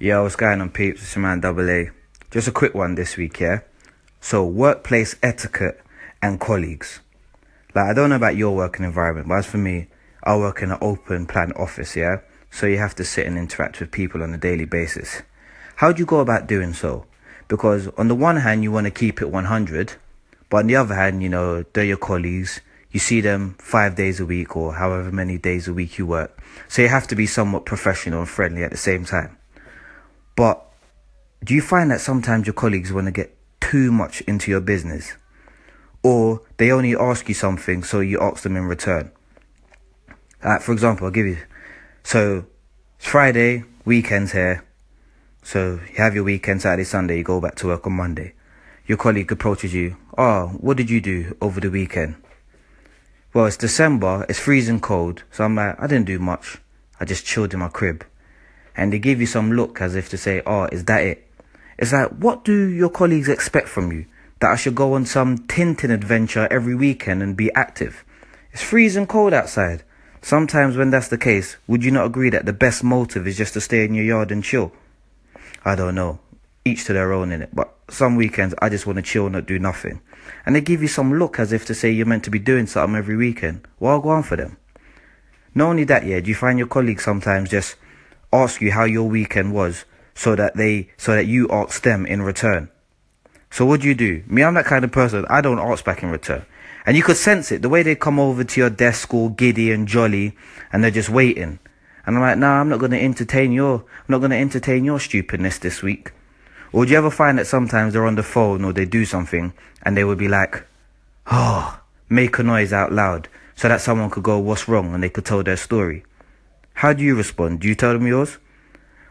Yo, what's going on, peeps? It's your man Double A. Just a quick one this week, yeah? So, workplace etiquette and colleagues. Like, I don't know about your working environment, but as for me, I work in an open plan office, yeah? So, you have to sit and interact with people on a daily basis. How do you go about doing so? Because, on the one hand, you want to keep it 100, but on the other hand, you know, they're your colleagues. You see them five days a week or however many days a week you work. So, you have to be somewhat professional and friendly at the same time. But do you find that sometimes your colleagues want to get too much into your business? Or they only ask you something so you ask them in return? Like, for example, I'll give you. So, it's Friday, weekend's here. So, you have your weekend, Saturday, Sunday, you go back to work on Monday. Your colleague approaches you. Oh, what did you do over the weekend? Well, it's December, it's freezing cold. So I'm like, I didn't do much. I just chilled in my crib and they give you some look as if to say, oh, is that it? It's like, what do your colleagues expect from you? That I should go on some Tintin adventure every weekend and be active? It's freezing cold outside. Sometimes when that's the case, would you not agree that the best motive is just to stay in your yard and chill? I don't know. Each to their own in it. But some weekends I just want to chill and not do nothing. And they give you some look as if to say you're meant to be doing something every weekend. Well, I'll go on for them. Not only that, yeah, do you find your colleagues sometimes just ask you how your weekend was so that they so that you ask them in return. So what do you do? Me, I'm that kind of person. I don't ask back in return. And you could sense it, the way they come over to your desk all giddy and jolly and they're just waiting. And I'm like, nah, I'm not gonna entertain your I'm not gonna entertain your stupidness this week. Or do you ever find that sometimes they're on the phone or they do something and they would be like, Oh, make a noise out loud so that someone could go, What's wrong? and they could tell their story. How do you respond? Do you tell them yours?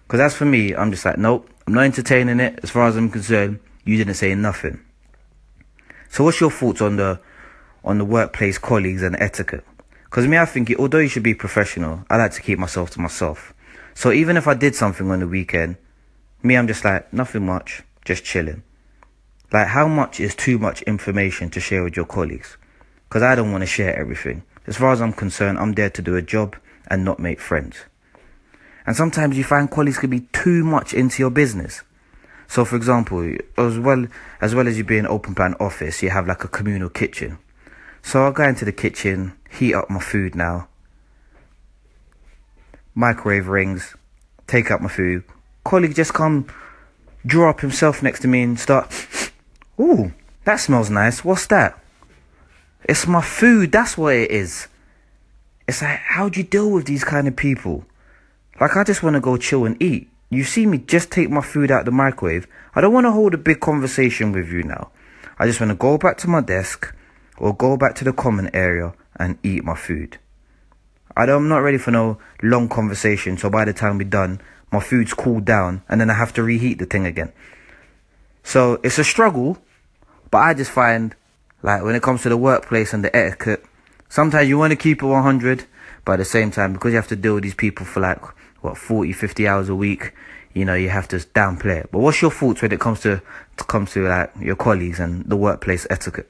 Because as for me, I'm just like, nope, I'm not entertaining it. As far as I'm concerned, you didn't say nothing. So what's your thoughts on the on the workplace colleagues and etiquette? Because me, I think it, although you should be professional, I like to keep myself to myself. So even if I did something on the weekend, me, I'm just like, nothing much, just chilling. Like, how much is too much information to share with your colleagues? Because I don't want to share everything. As far as I'm concerned, I'm there to do a job and not make friends. And sometimes you find colleagues can be too much into your business. So, for example, as well as well as you be in open plan office, you have like a communal kitchen. So I'll go into the kitchen, heat up my food now. Microwave rings, take out my food. Colleague just come, draw up himself next to me and start. Ooh, that smells nice. What's that? It's my food. That's what it is. It's like, how do you deal with these kind of people? Like, I just want to go chill and eat. You see me just take my food out the microwave. I don't want to hold a big conversation with you now. I just want to go back to my desk or go back to the common area and eat my food. I am not ready for no long conversation, so by the time we're done, my food's cooled down and then I have to reheat the thing again. So it's a struggle, but I just find, like, when it comes to the workplace and the etiquette, Sometimes you want to keep it 100, but at the same time, because you have to deal with these people for like, what, 40, 50 hours a week, you know, you have to downplay it. But what's your thoughts when it comes to, to comes to like your colleagues and the workplace etiquette?